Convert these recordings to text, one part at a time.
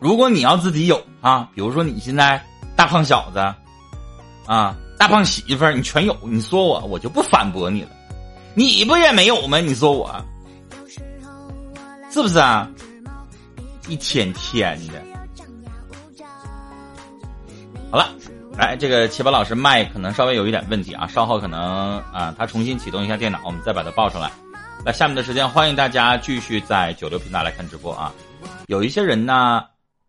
如果你要自己有啊，比如说你现在大胖小子，啊，大胖媳妇儿，你全有，你说我，我就不反驳你了。你不也没有吗？你说我，是不是啊？一天天的。好了，来，这个奇葩老师麦可能稍微有一点问题啊，稍后可能啊，他重新启动一下电脑，我们再把它报上来。那下面的时间，欢迎大家继续在九六频道来看直播啊。有一些人呢，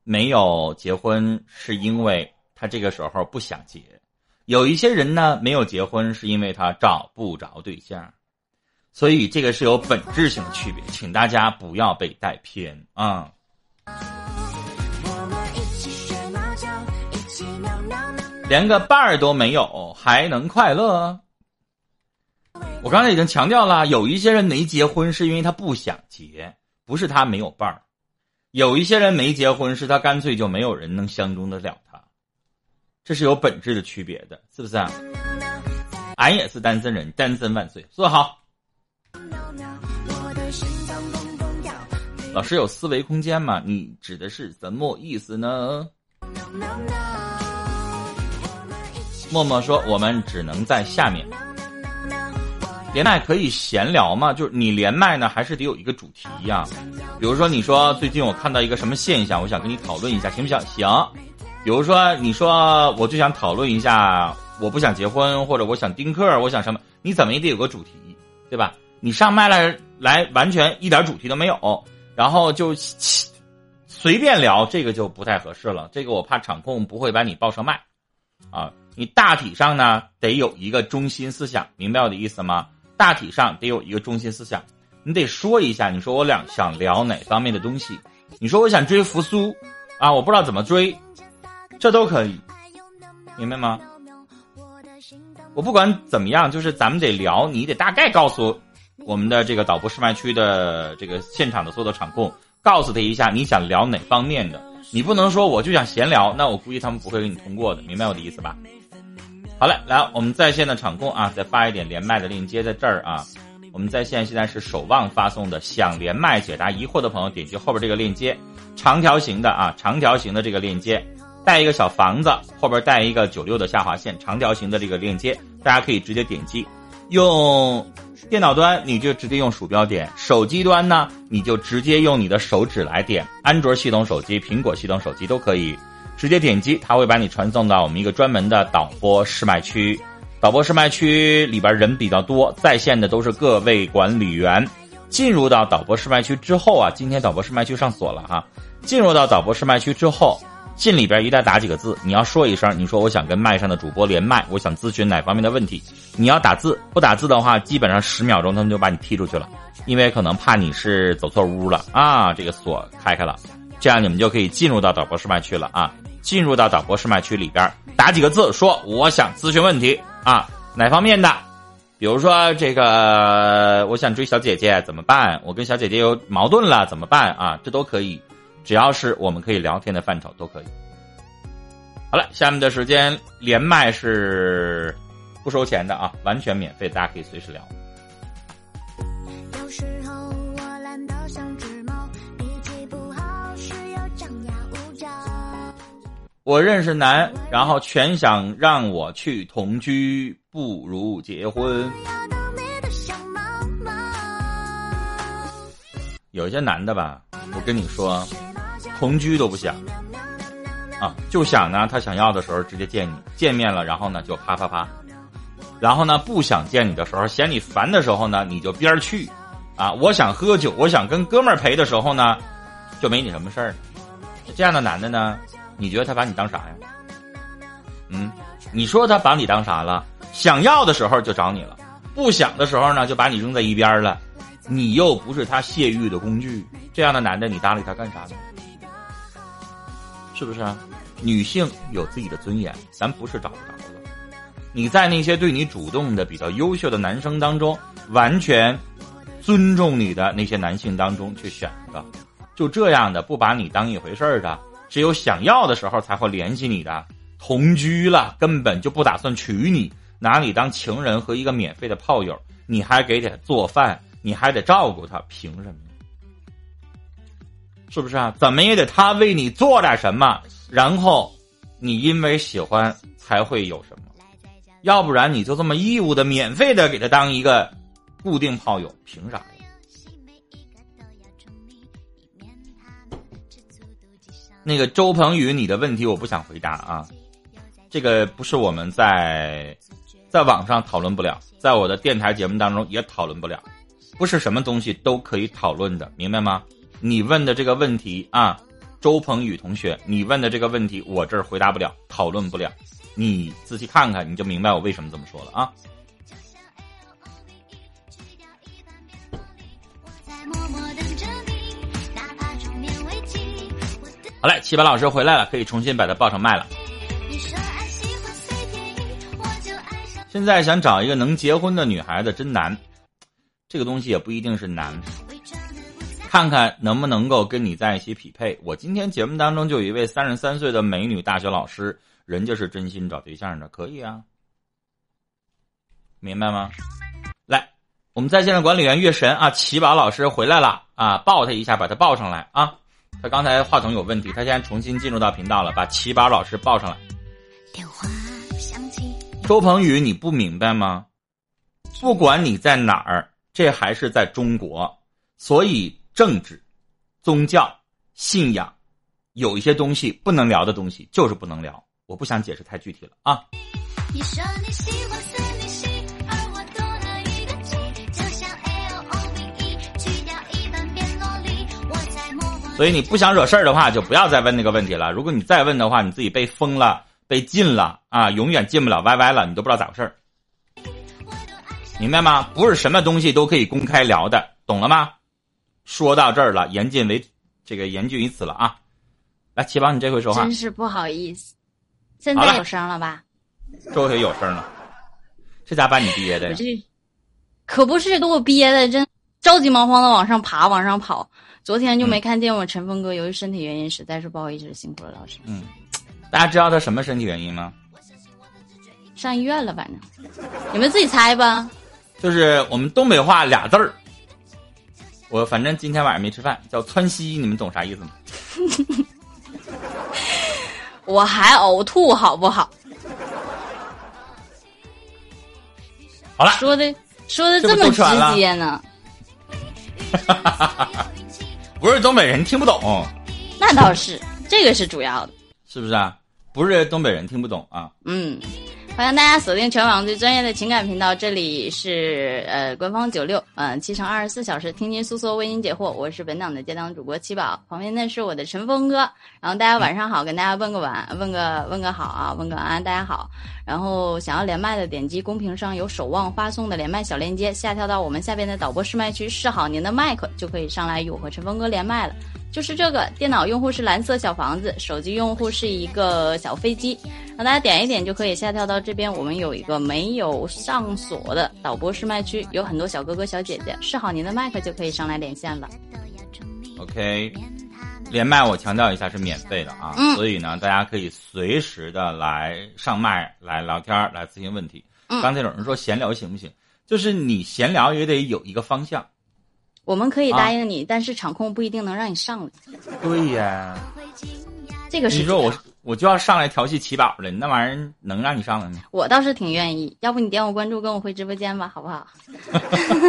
没有结婚是因为他这个时候不想结；有一些人呢，没有结婚是因为他找不着对象。所以这个是有本质性的区别，请大家不要被带偏啊。连个伴儿都没有，还能快乐？我刚才已经强调了，有一些人没结婚是因为他不想结，不是他没有伴儿；有一些人没结婚是他干脆就没有人能相中得了他，这是有本质的区别的，是不是啊？俺也是单身人，单身万岁，坐好。老师有思维空间吗？你指的是什么意思呢？默默说：“我们只能在下面。”连麦可以闲聊吗？就是你连麦呢，还是得有一个主题呀？比如说，你说最近我看到一个什么现象，我想跟你讨论一下，行不行？行。比如说，你说我就想讨论一下，我不想结婚，或者我想丁克，我想什么？你怎么也得有个主题，对吧？你上麦来来，完全一点主题都没有，然后就随便聊，这个就不太合适了。这个我怕场控不会把你报上麦，啊，你大体上呢得有一个中心思想，明白我的意思吗？大体上得有一个中心思想，你得说一下，你说我俩想聊哪方面的东西？你说我想追扶苏，啊，我不知道怎么追，这都可以，明白吗？我不管怎么样，就是咱们得聊，你得大概告诉我们的这个导播试麦区的这个现场的所有的场控，告诉他一下你想聊哪方面的，你不能说我就想闲聊，那我估计他们不会给你通过的，明白我的意思吧？好嘞，来，我们在线的场控啊，再发一点连麦的链接在这儿啊。我们在线现在是守望发送的，想连麦解答疑惑的朋友，点击后边这个链接，长条形的啊，长条形的这个链接，带一个小房子，后边带一个九六的下划线，长条形的这个链接，大家可以直接点击。用电脑端你就直接用鼠标点，手机端呢你就直接用你的手指来点，安卓系统手机、苹果系统手机都可以。直接点击，它会把你传送到我们一个专门的导播试麦区。导播试麦区里边人比较多，在线的都是各位管理员。进入到导播试麦区之后啊，今天导播试麦区上锁了哈。进入到导播试麦区之后，进里边一旦打几个字，你要说一声，你说我想跟麦上的主播连麦，我想咨询哪方面的问题。你要打字，不打字的话，基本上十秒钟他们就把你踢出去了，因为可能怕你是走错屋了啊。这个锁开开了，这样你们就可以进入到导播试麦区了啊。进入到导播试麦区里边，打几个字，说我想咨询问题啊，哪方面的？比如说这个，我想追小姐姐怎么办？我跟小姐姐有矛盾了怎么办啊？这都可以，只要是我们可以聊天的范畴都可以。好了，下面的时间连麦是不收钱的啊，完全免费，大家可以随时聊。我认识男，然后全想让我去同居，不如结婚。有一些男的吧，我跟你说，同居都不想，啊，就想呢，他想要的时候直接见你，见面了，然后呢就啪啪啪，然后呢不想见你的时候，嫌你烦的时候呢，你就边儿去，啊，我想喝酒，我想跟哥们儿陪的时候呢，就没你什么事儿。这样的男的呢？你觉得他把你当啥呀？嗯，你说他把你当啥了？想要的时候就找你了，不想的时候呢就把你扔在一边了。你又不是他泄欲的工具，这样的男的你搭理他干啥呢？是不是啊？女性有自己的尊严，咱不是找不着了。你在那些对你主动的、比较优秀的男生当中，完全尊重你的那些男性当中去选一个，就这样的不把你当一回事儿的。只有想要的时候才会联系你的，同居了根本就不打算娶你，拿你当情人和一个免费的炮友，你还给他做饭，你还得照顾他，凭什么？是不是啊？怎么也得他为你做点什么，然后你因为喜欢才会有什么，要不然你就这么义务的、免费的给他当一个固定炮友，凭啥呀？那个周鹏宇，你的问题我不想回答啊，这个不是我们在在网上讨论不了，在我的电台节目当中也讨论不了，不是什么东西都可以讨论的，明白吗？你问的这个问题啊，周鹏宇同学，你问的这个问题我这儿回答不了，讨论不了，你仔细看看你就明白我为什么这么说了啊。好嘞，七八老师回来了，可以重新把它报上麦了。现在想找一个能结婚的女孩子真难，这个东西也不一定是难，看看能不能够跟你在一起匹配。我今天节目当中就有一位三十三岁的美女大学老师，人家是真心找对象的，可以啊，明白吗？来，我们在线的管理员月神啊，奇宝老师回来了啊，抱他一下，把他抱上来啊。他刚才话筒有问题，他现在重新进入到频道了，把齐宝老师报上来。周鹏宇，你不明白吗？不管你在哪儿，这还是在中国，所以政治、宗教、信仰，有一些东西不能聊的东西就是不能聊。我不想解释太具体了啊。所以你不想惹事儿的话，就不要再问那个问题了。如果你再问的话，你自己被封了、被禁了啊，永远进不了 YY 了，你都不知道咋回事儿，明白吗？不是什么东西都可以公开聊的，懂了吗？说到这儿了，言尽为这个言尽于此了啊！来，七宝，你这回说话。真是不好意思，现在有声了吧？这回有声了，这咋把你憋的？这可不是，给我憋的，真着急忙慌的往上爬，往上跑。昨天就没看见我陈峰哥，由于身体原因，实在是不好意思，辛苦了老师。嗯，大家知道他什么身体原因吗？上医院了，反正你们自己猜吧。就是我们东北话俩字儿，我反正今天晚上没吃饭，叫窜稀，你们懂啥意思吗？我还呕吐，好不好？好了，说的说的这么直接呢。不是东北人听不懂，那倒是，这个是主要的，是不是啊？不是东北人听不懂啊。嗯，欢迎大家锁定全网最专业的情感频道，这里是呃官方九六，嗯，七乘二十四小时听您诉说，为您解惑。我是本档的接档主播七宝，旁边呢是我的陈峰哥。然后大家晚上好，跟大家问个晚，问个问个好啊，问个安，大家好。然后想要连麦的，点击公屏上有守望发送的连麦小链接，下跳到我们下边的导播试麦区，试好您的麦克，就可以上来与我和陈峰哥连麦了。就是这个，电脑用户是蓝色小房子，手机用户是一个小飞机，让大家点一点就可以下跳到这边。我们有一个没有上锁的导播试麦区，有很多小哥哥小姐姐，试好您的麦克就可以上来连线了。OK。连麦我强调一下是免费的啊，所以呢，大家可以随时的来上麦来聊天来咨询问题。刚才有人说闲聊行不行？就是你闲聊也得有一个方向。我们可以答应你，但是场控不一定能让你上来。对呀，这个是你说我。我就要上来调戏七宝了，那玩意儿能让你上来吗？我倒是挺愿意，要不你点我关注，跟我回直播间吧，好不好？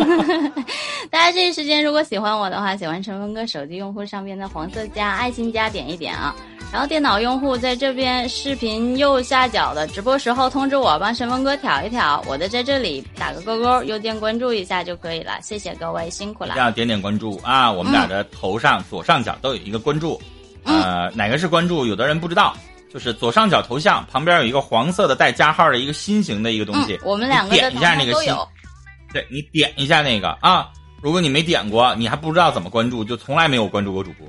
大家这一时间如果喜欢我的话，喜欢陈峰哥手机用户上边的黄色加爱心加点一点啊，然后电脑用户在这边视频右下角的直播时候通知我，帮神峰哥挑一挑，我的在这里打个勾勾，右键关注一下就可以了，谢谢各位，辛苦了。要点点关注啊，我们俩的头上左上角都有一个关注。呃，哪个是关注？有的人不知道，就是左上角头像旁边有一个黄色的带加号的一个心形的一个东西。我们两个点一下那个心，对你点一下那个啊。如果你没点过，你还不知道怎么关注，就从来没有关注过主播。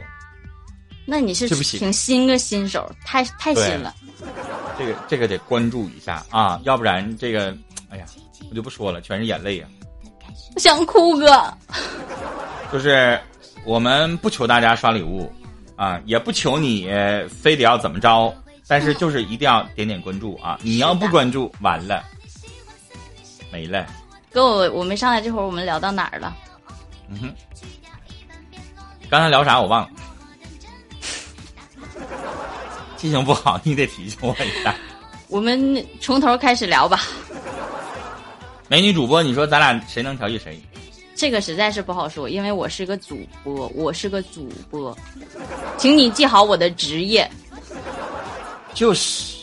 那你是挺新个新手，太太新了。这个这个得关注一下啊，要不然这个，哎呀，我就不说了，全是眼泪呀。我想哭哥。就是我们不求大家刷礼物。啊，也不求你非得要怎么着，但是就是一定要点点关注啊！你要不关注，完了，没了。哥，我我们上来这会儿，我们聊到哪儿了？嗯哼，刚才聊啥我忘了。记性不好，你得提醒我一下。我们从头开始聊吧。美女主播，你说咱俩谁能调戏谁？这个实在是不好说，因为我是个主播，我是个主播，请你记好我的职业。就是，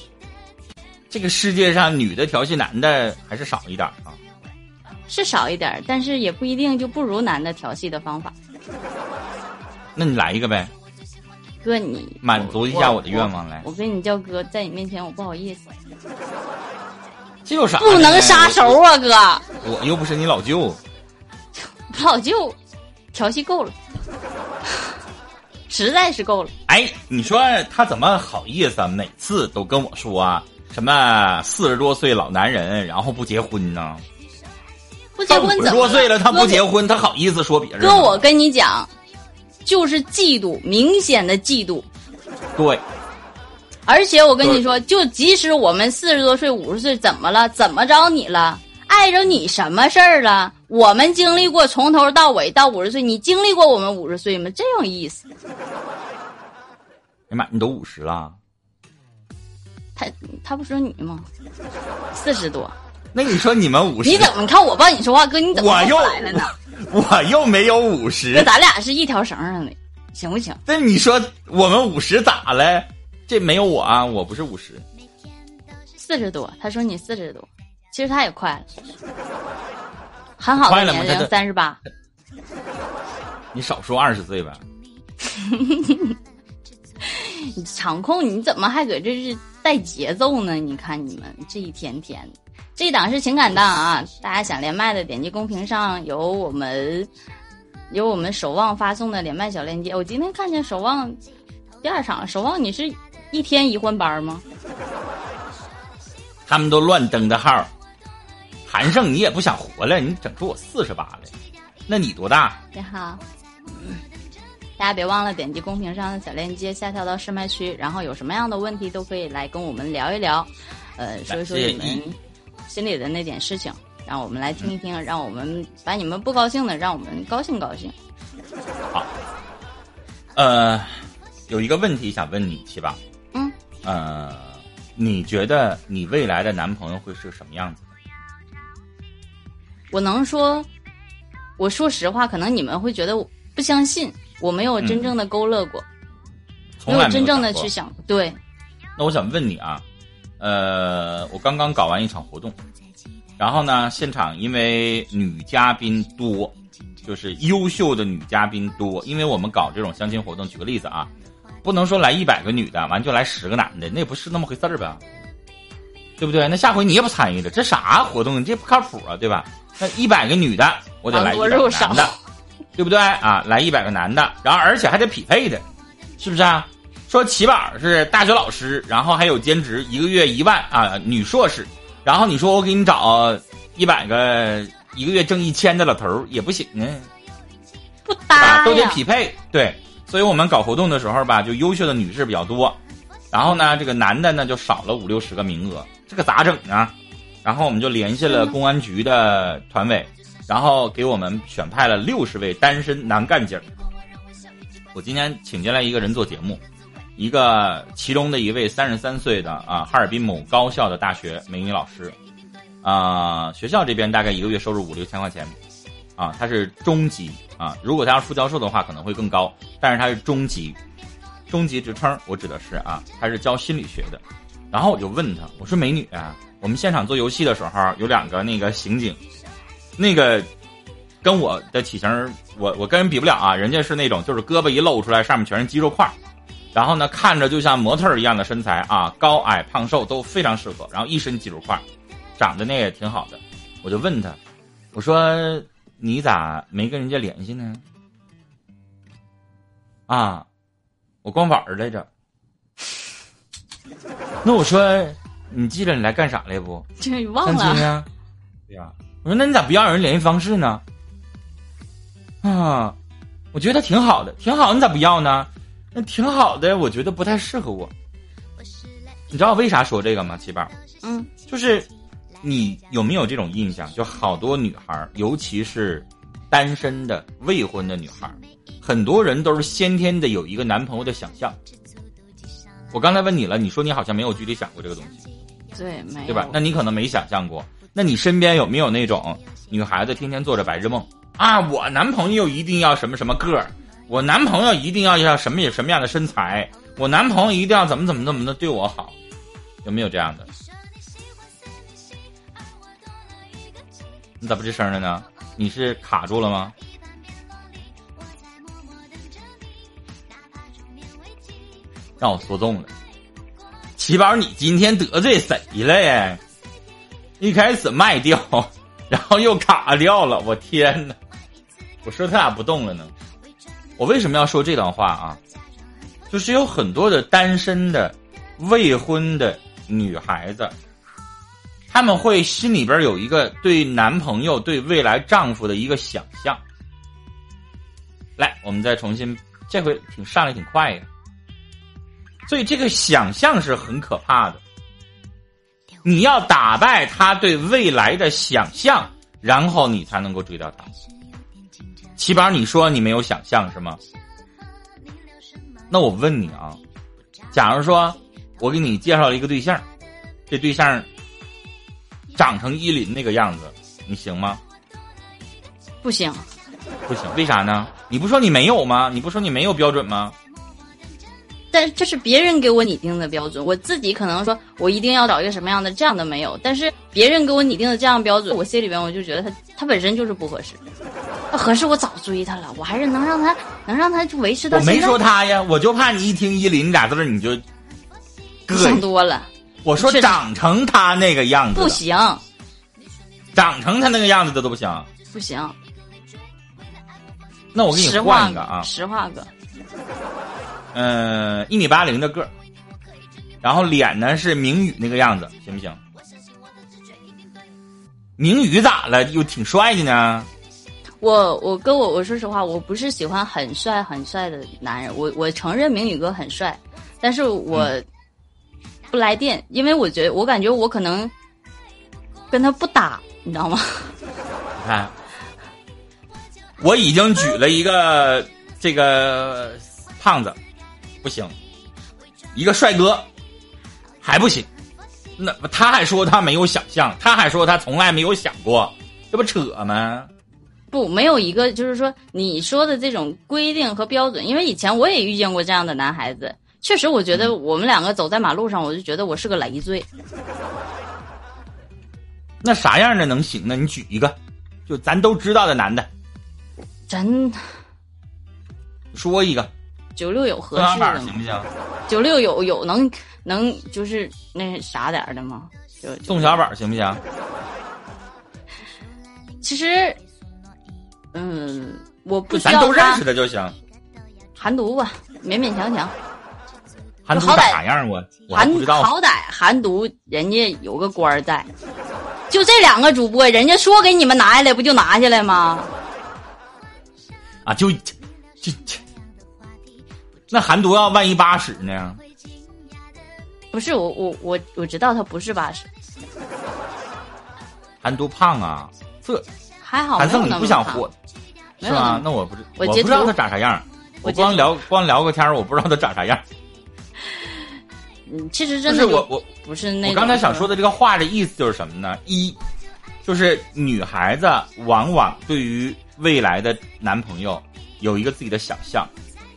这个世界上女的调戏男的还是少一点啊。是少一点儿，但是也不一定就不如男的调戏的方法。那你来一个呗，哥，你满足一下我的愿望来我。我跟你叫哥，在你面前我不好意思，这有啥？不能杀熟啊，哥！我又不是你老舅。老舅调戏够了，实在是够了。哎，你说他怎么好意思啊？每次都跟我说啊，什么四十多岁老男人，然后不结婚呢？不结婚怎么多岁了，他不结婚。他好意思说别人？哥，我跟你讲，就是嫉妒，明显的嫉妒。对，而且我跟你说，就即使我们四十多岁、五十岁，怎么了？怎么着你了？碍着你什么事儿了？我们经历过从头到尾到五十岁，你经历过我们五十岁吗？真有意思。哎呀妈，你都五十了，他他不说你吗？四十多，那你说你们五十，你怎么？你看我帮你说话，哥，你怎么我又来了呢？我又没有五十。那，咱俩是一条绳上的，行不行？那你说我们五十咋了？这没有我啊，我不是五十，四十多，他说你四十多，其实他也快了，很好的年龄三十八。你少说二十岁吧。你场控你怎么还搁这是带节奏呢？你看你们这一天天的，这档是情感档啊！大家想连麦的，点击公屏上有我们有我们守望发送的连麦小链接。我今天看见守望第二场，守望你是一天一换班吗？他们都乱登的号，韩胜你也不想活了，你整出我四十八了，那你多大？你好，大家别忘了点击公屏上的小链接，下跳到试麦区，然后有什么样的问题都可以来跟我们聊一聊，呃，说一说你们心里的那点事情，让我们来听一听，让我们把你们不高兴的，让我们高兴高兴。好呃，有一个问题想问你，七宝。嗯。呃，你觉得你未来的男朋友会是个什么样子？我能说，我说实话，可能你们会觉得我不相信，我没有真正的勾勒过，从来没有真正的去想。对，那我想问你啊，呃，我刚刚搞完一场活动，然后呢，现场因为女嘉宾多，就是优秀的女嘉宾多，因为我们搞这种相亲活动，举个例子啊，不能说来一百个女的，完就来十个男的，那也不是那么回事儿吧？对不对？那下回你也不参与了，这啥活动？这不靠谱啊，对吧？那一百个女的，我得来一百个男的，对不对啊？来一百个男的，然后而且还得匹配的，是不是啊？说起宝是大学老师，然后还有兼职，一个月一万啊，女硕士，然后你说我给你找一百个一个月挣一千的老头儿也不行啊，不搭？都得。匹配，对，所以我们搞活动的时候吧，就优秀的女士比较多，然后呢，这个男的呢就少了五六十个名额，这个咋整啊？然后我们就联系了公安局的团委，然后给我们选派了六十位单身男干警儿。我今天请进来一个人做节目，一个其中的一位三十三岁的啊，哈尔滨某高校的大学美女老师，啊、学校这边大概一个月收入五六千块钱，啊，他是中级啊，如果他要是副教授的话可能会更高，但是他是中级，中级职称，我指的是啊，他是教心理学的。然后我就问他，我说美女啊，我们现场做游戏的时候有两个那个刑警，那个跟我的体型，我我跟人比不了啊，人家是那种就是胳膊一露出来，上面全是肌肉块儿，然后呢看着就像模特儿一样的身材啊，高矮胖瘦都非常适合，然后一身肌肉块，长得那也挺好的。我就问他，我说你咋没跟人家联系呢？啊，我光玩儿来着。那我说，你记着你来干啥来不？这忘相亲了，啊？对呀、我说那你咋不要人联系方式呢？啊，我觉得挺好的，挺好，你咋不要呢？那挺好的，我觉得不太适合我。你知道我为啥说这个吗？七宝，嗯，就是你有没有这种印象？就好多女孩儿，尤其是单身的未婚的女孩儿，很多人都是先天的有一个男朋友的想象。我刚才问你了，你说你好像没有具体想过这个东西，对，没有，对吧？那你可能没想象过。那你身边有没有那种女孩子天天做着白日梦啊？我男朋友一定要什么什么个儿，我男朋友一定要要什么什么样的身材，我男朋友一定要怎么怎么怎么的对我好，有没有这样的？你咋不吱声了呢？你是卡住了吗？让我说中了，奇宝，你今天得罪谁了呀？一开始卖掉，然后又卡掉了，我天哪！我说他咋不动了呢。我为什么要说这段话啊？就是有很多的单身的、未婚的女孩子，他们会心里边有一个对男朋友、对未来丈夫的一个想象。来，我们再重新，这回挺上来挺快呀。所以这个想象是很可怕的。你要打败他对未来的想象，然后你才能够追到他。七宝，你说你没有想象是吗？那我问你啊，假如说我给你介绍了一个对象，这对象长成依林那个样子，你行吗？不行，不行，为啥呢？你不说你没有吗？你不说你没有标准吗？但这是别人给我拟定的标准，我自己可能说我一定要找一个什么样的，这样的没有。但是别人给我拟定的这样标准，我心里边我就觉得他他本身就是不合适。他合适我早追他了，我还是能让他能让他就维持到。我没说他呀，我就怕你一听依林俩字你就想多了。我说长成他那个样子不行，长成他那个样子的都不行，不行。那我给你换一个啊，实话哥。嗯，一米八零的个儿，然后脸呢是明宇那个样子，行不行？明宇咋了？又挺帅的呢。我我跟我我说实话，我不是喜欢很帅很帅的男人。我我承认明宇哥很帅，但是我不来电，因为我觉得我感觉我可能跟他不搭，你知道吗？你看，我已经举了一个这个胖子。不行，一个帅哥还不行，那他还说他没有想象，他还说他从来没有想过，这不扯吗？不，没有一个就是说你说的这种规定和标准，因为以前我也遇见过这样的男孩子，确实我觉得我们两个走在马路上，我就觉得我是个累赘。那啥样的能行呢？你举一个，就咱都知道的男的，真说一个。九六有合适的吗？行不行？九六有有能能就是那啥点的吗？就宋小宝行不行？其实，嗯，我不咱都认识的就行。韩毒吧，勉勉强强。韩毒咋样？我我不知道。好歹韩毒人家有个官在，就这两个主播，人家说给你们拿下来，不就拿下来吗？啊，就就就。那韩毒要万一八十呢？不是我我我我知道他不是八十。韩毒胖啊，这还好。韩胜你不想活是吧？那我不是我不知道他长啥样。我光聊光聊个天我不知道他长啥样。嗯，其实真的是我我不是那。我刚才想说的这个话的意思就是什么呢？一就是女孩子往往对于未来的男朋友有一个自己的想象。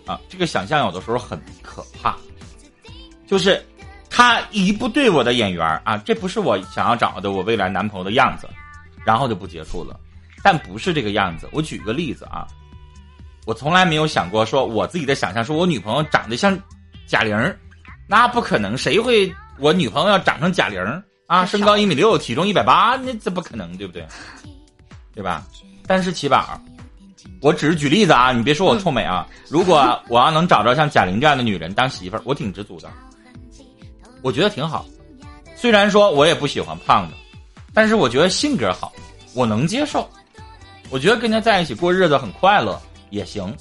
啊，这个想象有的时候很可怕，就是他一不对我的眼缘啊，这不是我想要找的我未来男朋友的样子，然后就不接触了。但不是这个样子。我举个例子啊，我从来没有想过说我自己的想象，说我女朋友长得像贾玲，那不可能，谁会我女朋友要长成贾玲啊？身高一米六，体重一百八，那这不可能，对不对？对吧？但是起宝。我只是举例子啊，你别说我臭美啊。如果我要能找着像贾玲这样的女人当媳妇儿，我挺知足的。我觉得挺好。虽然说我也不喜欢胖的，但是我觉得性格好，我能接受。我觉得跟他在一起过日子很快乐也行，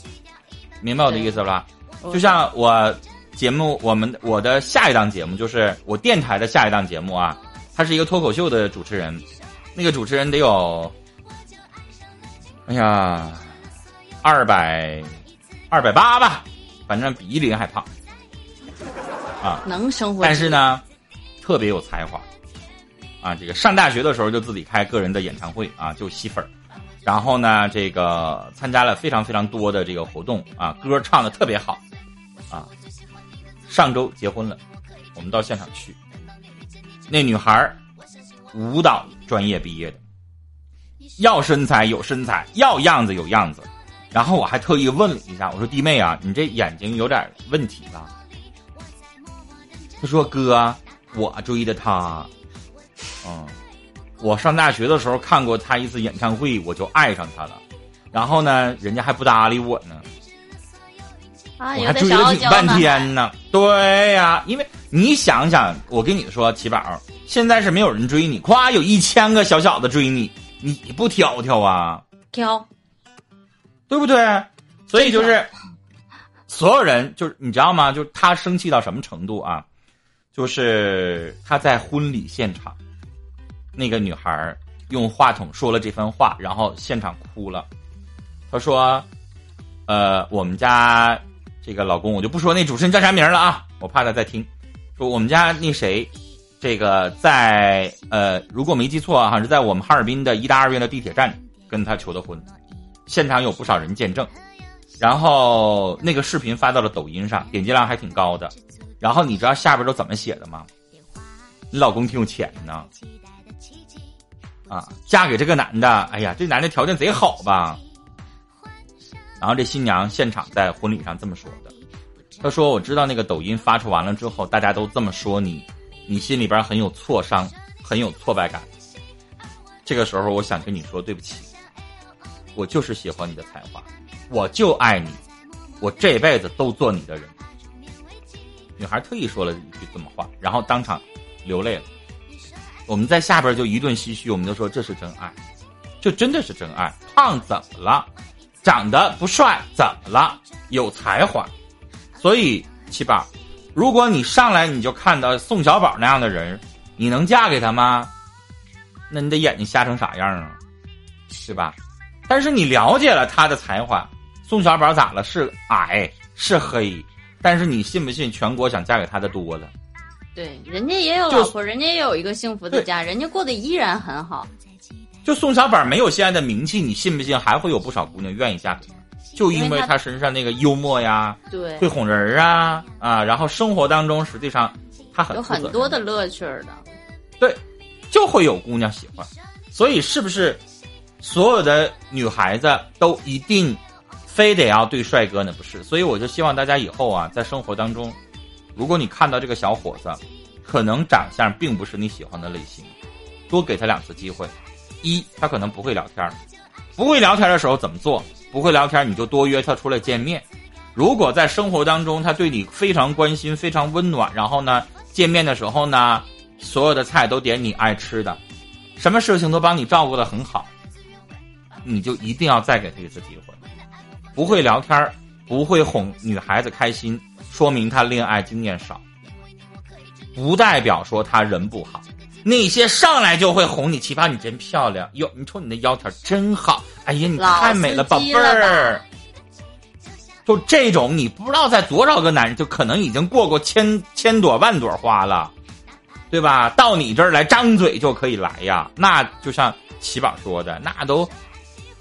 明白我的意思吧？就像我节目，我们我的下一档节目就是我电台的下一档节目啊，他是一个脱口秀的主持人，那个主持人得有，哎呀。二百，二百八吧，反正比依林还胖。啊，能生活。但是呢，特别有才华，啊，这个上大学的时候就自己开个人的演唱会啊，就吸粉儿，然后呢，这个参加了非常非常多的这个活动啊，歌唱的特别好，啊，上周结婚了，我们到现场去，那女孩儿舞蹈专业毕业的，要身材有身材，要样子有样子。然后我还特意问了一下，我说弟妹啊，你这眼睛有点问题吧？他说哥，我追的她，嗯，我上大学的时候看过他一次演唱会，我就爱上他了。然后呢，人家还不搭理我呢，啊，我还追了挺半天呢。对呀，因为你想想，我跟你说，奇宝，现在是没有人追你，夸有一千个小小子追你，你不挑挑啊？挑。对不对？所以就是，所有人就是你知道吗？就是他生气到什么程度啊？就是他在婚礼现场，那个女孩用话筒说了这番话，然后现场哭了。她说：“呃，我们家这个老公，我就不说那主持人叫啥名了啊，我怕他在听。说我们家那谁，这个在呃，如果没记错哈，是在我们哈尔滨的一大二院的地铁站跟他求的婚。”现场有不少人见证，然后那个视频发到了抖音上，点击量还挺高的。然后你知道下边都怎么写的吗？你老公挺有钱呢，啊，嫁给这个男的，哎呀，这男的条件贼好吧？然后这新娘现场在婚礼上这么说的，她说：“我知道那个抖音发出完了之后，大家都这么说你，你心里边很有挫伤，很有挫败感。这个时候，我想跟你说对不起。”我就是喜欢你的才华，我就爱你，我这辈子都做你的人。女孩特意说了一句这么话，然后当场流泪了。我们在下边就一顿唏嘘，我们就说这是真爱，这真的是真爱。胖怎么了？长得不帅怎么了？有才华。所以七宝，如果你上来你就看到宋小宝那样的人，你能嫁给他吗？那你的眼睛瞎成啥样啊？是吧？但是你了解了他的才华，宋小宝咋了？是矮是黑，但是你信不信全国想嫁给他的多了？对，人家也有老婆，人家也有一个幸福的家，人家过得依然很好。就宋小宝没有现在的名气，你信不信还会有不少姑娘愿意嫁给他？就因为他身上那个幽默呀，对，会哄人啊啊，然后生活当中实际上他很有很多的乐趣的，对，就会有姑娘喜欢，所以是不是？所有的女孩子都一定非得要对帅哥呢？不是，所以我就希望大家以后啊，在生活当中，如果你看到这个小伙子，可能长相并不是你喜欢的类型，多给他两次机会。一，他可能不会聊天不会聊天的时候怎么做？不会聊天你就多约他出来见面。如果在生活当中他对你非常关心、非常温暖，然后呢，见面的时候呢，所有的菜都点你爱吃的，什么事情都帮你照顾的很好。你就一定要再给他一次机会。不会聊天不会哄女孩子开心，说明他恋爱经验少，不代表说他人不好。那些上来就会哄你，奇葩，你真漂亮哟！你瞅你那腰条真好，哎呀，你太美了，宝贝儿。就这种，你不知道在多少个男人，就可能已经过过千千朵万朵花了，对吧？到你这儿来，张嘴就可以来呀。那就像奇宝说的，那都。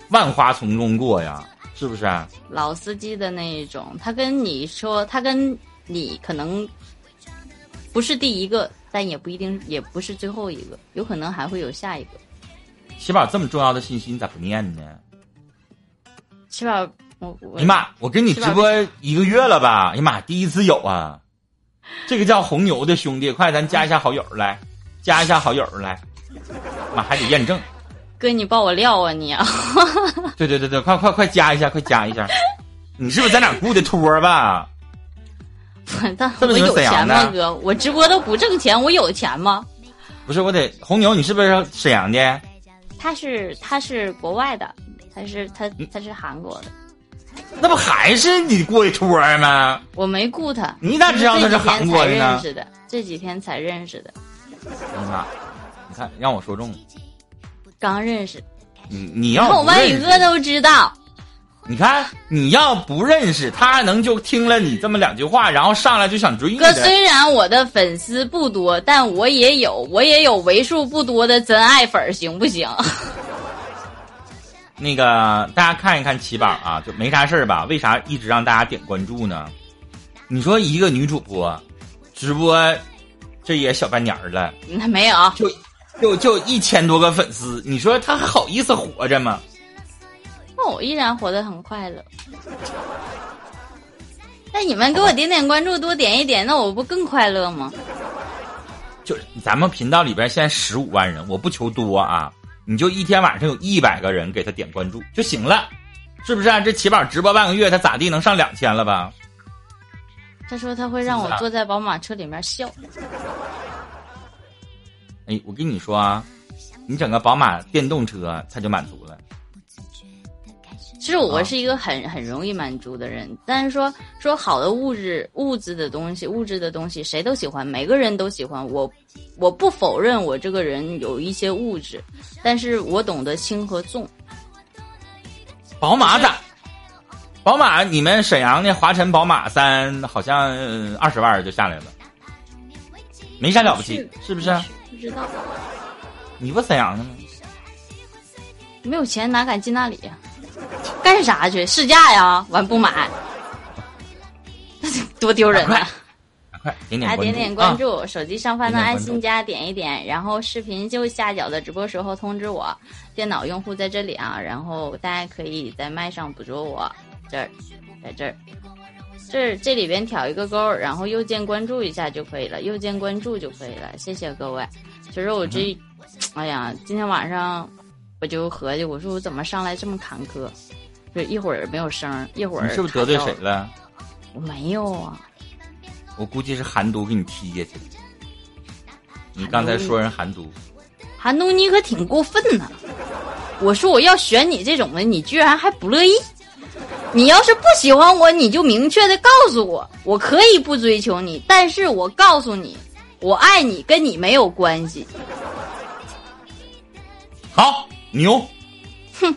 万花丛中过呀，是不是啊？老司机的那一种，他跟你说，他跟你可能不是第一个，但也不一定，也不是最后一个，有可能还会有下一个。起码这么重要的信息，你咋不念呢？起码我我，哎妈，我跟你直播一个月了吧？哎呀妈，第一次有啊！这个叫红牛的兄弟，快咱加一下好友来，加一下好友来，妈还得验证。哥，你爆我料啊你！对对对对，快快快加一下，快加一下！你是不是在哪雇的托吧？我我有钱吗，哥？我直播都不挣钱，我有钱吗？不是，我得红牛，你是不是沈阳的？他是他是国外的，他是他他是韩国的。那不还是你雇的托儿吗？我没雇他。你咋知道他是韩国的呢？这几天才认识的。你妈，你看让我说中了。刚认识，你你要我外语哥都知道，你看，你要不认识他，能就听了你这么两句话，然后上来就想追你哥，虽然我的粉丝不多，但我也有，我也有为数不多的真爱粉儿，行不行？那个大家看一看奇宝啊，就没啥事儿吧？为啥一直让大家点关注呢？你说一个女主播直播，这也小半年儿了，那没有，就就就一千多个粉丝，你说他还好意思活着吗？那我依然活得很快乐。那你们给我点点关注，多点一点，那我不更快乐吗？就咱们频道里边现在十五万人，我不求多啊，你就一天晚上有一百个人给他点关注就行了，是不是、啊？这奇宝直播半个月，他咋地能上两千了吧？他说他会让我坐在宝马车里面笑。哎，我跟你说啊，你整个宝马电动车他就满足了。其实我是一个很很容易满足的人，但是说说好的物质物质的东西，物质的东西谁都喜欢，每个人都喜欢。我我不否认我这个人有一些物质，但是我懂得轻和重。宝马咋？宝马，你们沈阳那华晨宝马三好像二十万就下来了，没啥了不起，是不是？不知道。你不沈阳的吗？没有钱哪敢进那里呀？干啥去？试驾呀？完不买，多丢人啊！快点点来点点关注，啊、手机上方的爱心加点一点，然后视频右下角的直播时候通知我，电脑用户在这里啊，然后大家可以在麦上捕捉我，这儿，在这儿，这儿这里边挑一个勾，然后右键关注一下就可以了，右键关注就可以了，谢谢各位。其实我这，哎呀，今天晚上我就合计，我说我怎么上来这么坎坷，就一会儿没有声，一会儿你是不是得罪谁了？我没有啊。我估计是韩都给你踢下去。你刚才说人韩都，韩都你可挺过分呐！我说我要选你这种的，你居然还不乐意。你要是不喜欢我，你就明确的告诉我，我可以不追求你，但是我告诉你，我爱你跟你没有关系。好牛，哼，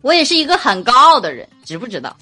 我也是一个很高傲的人，知不知道？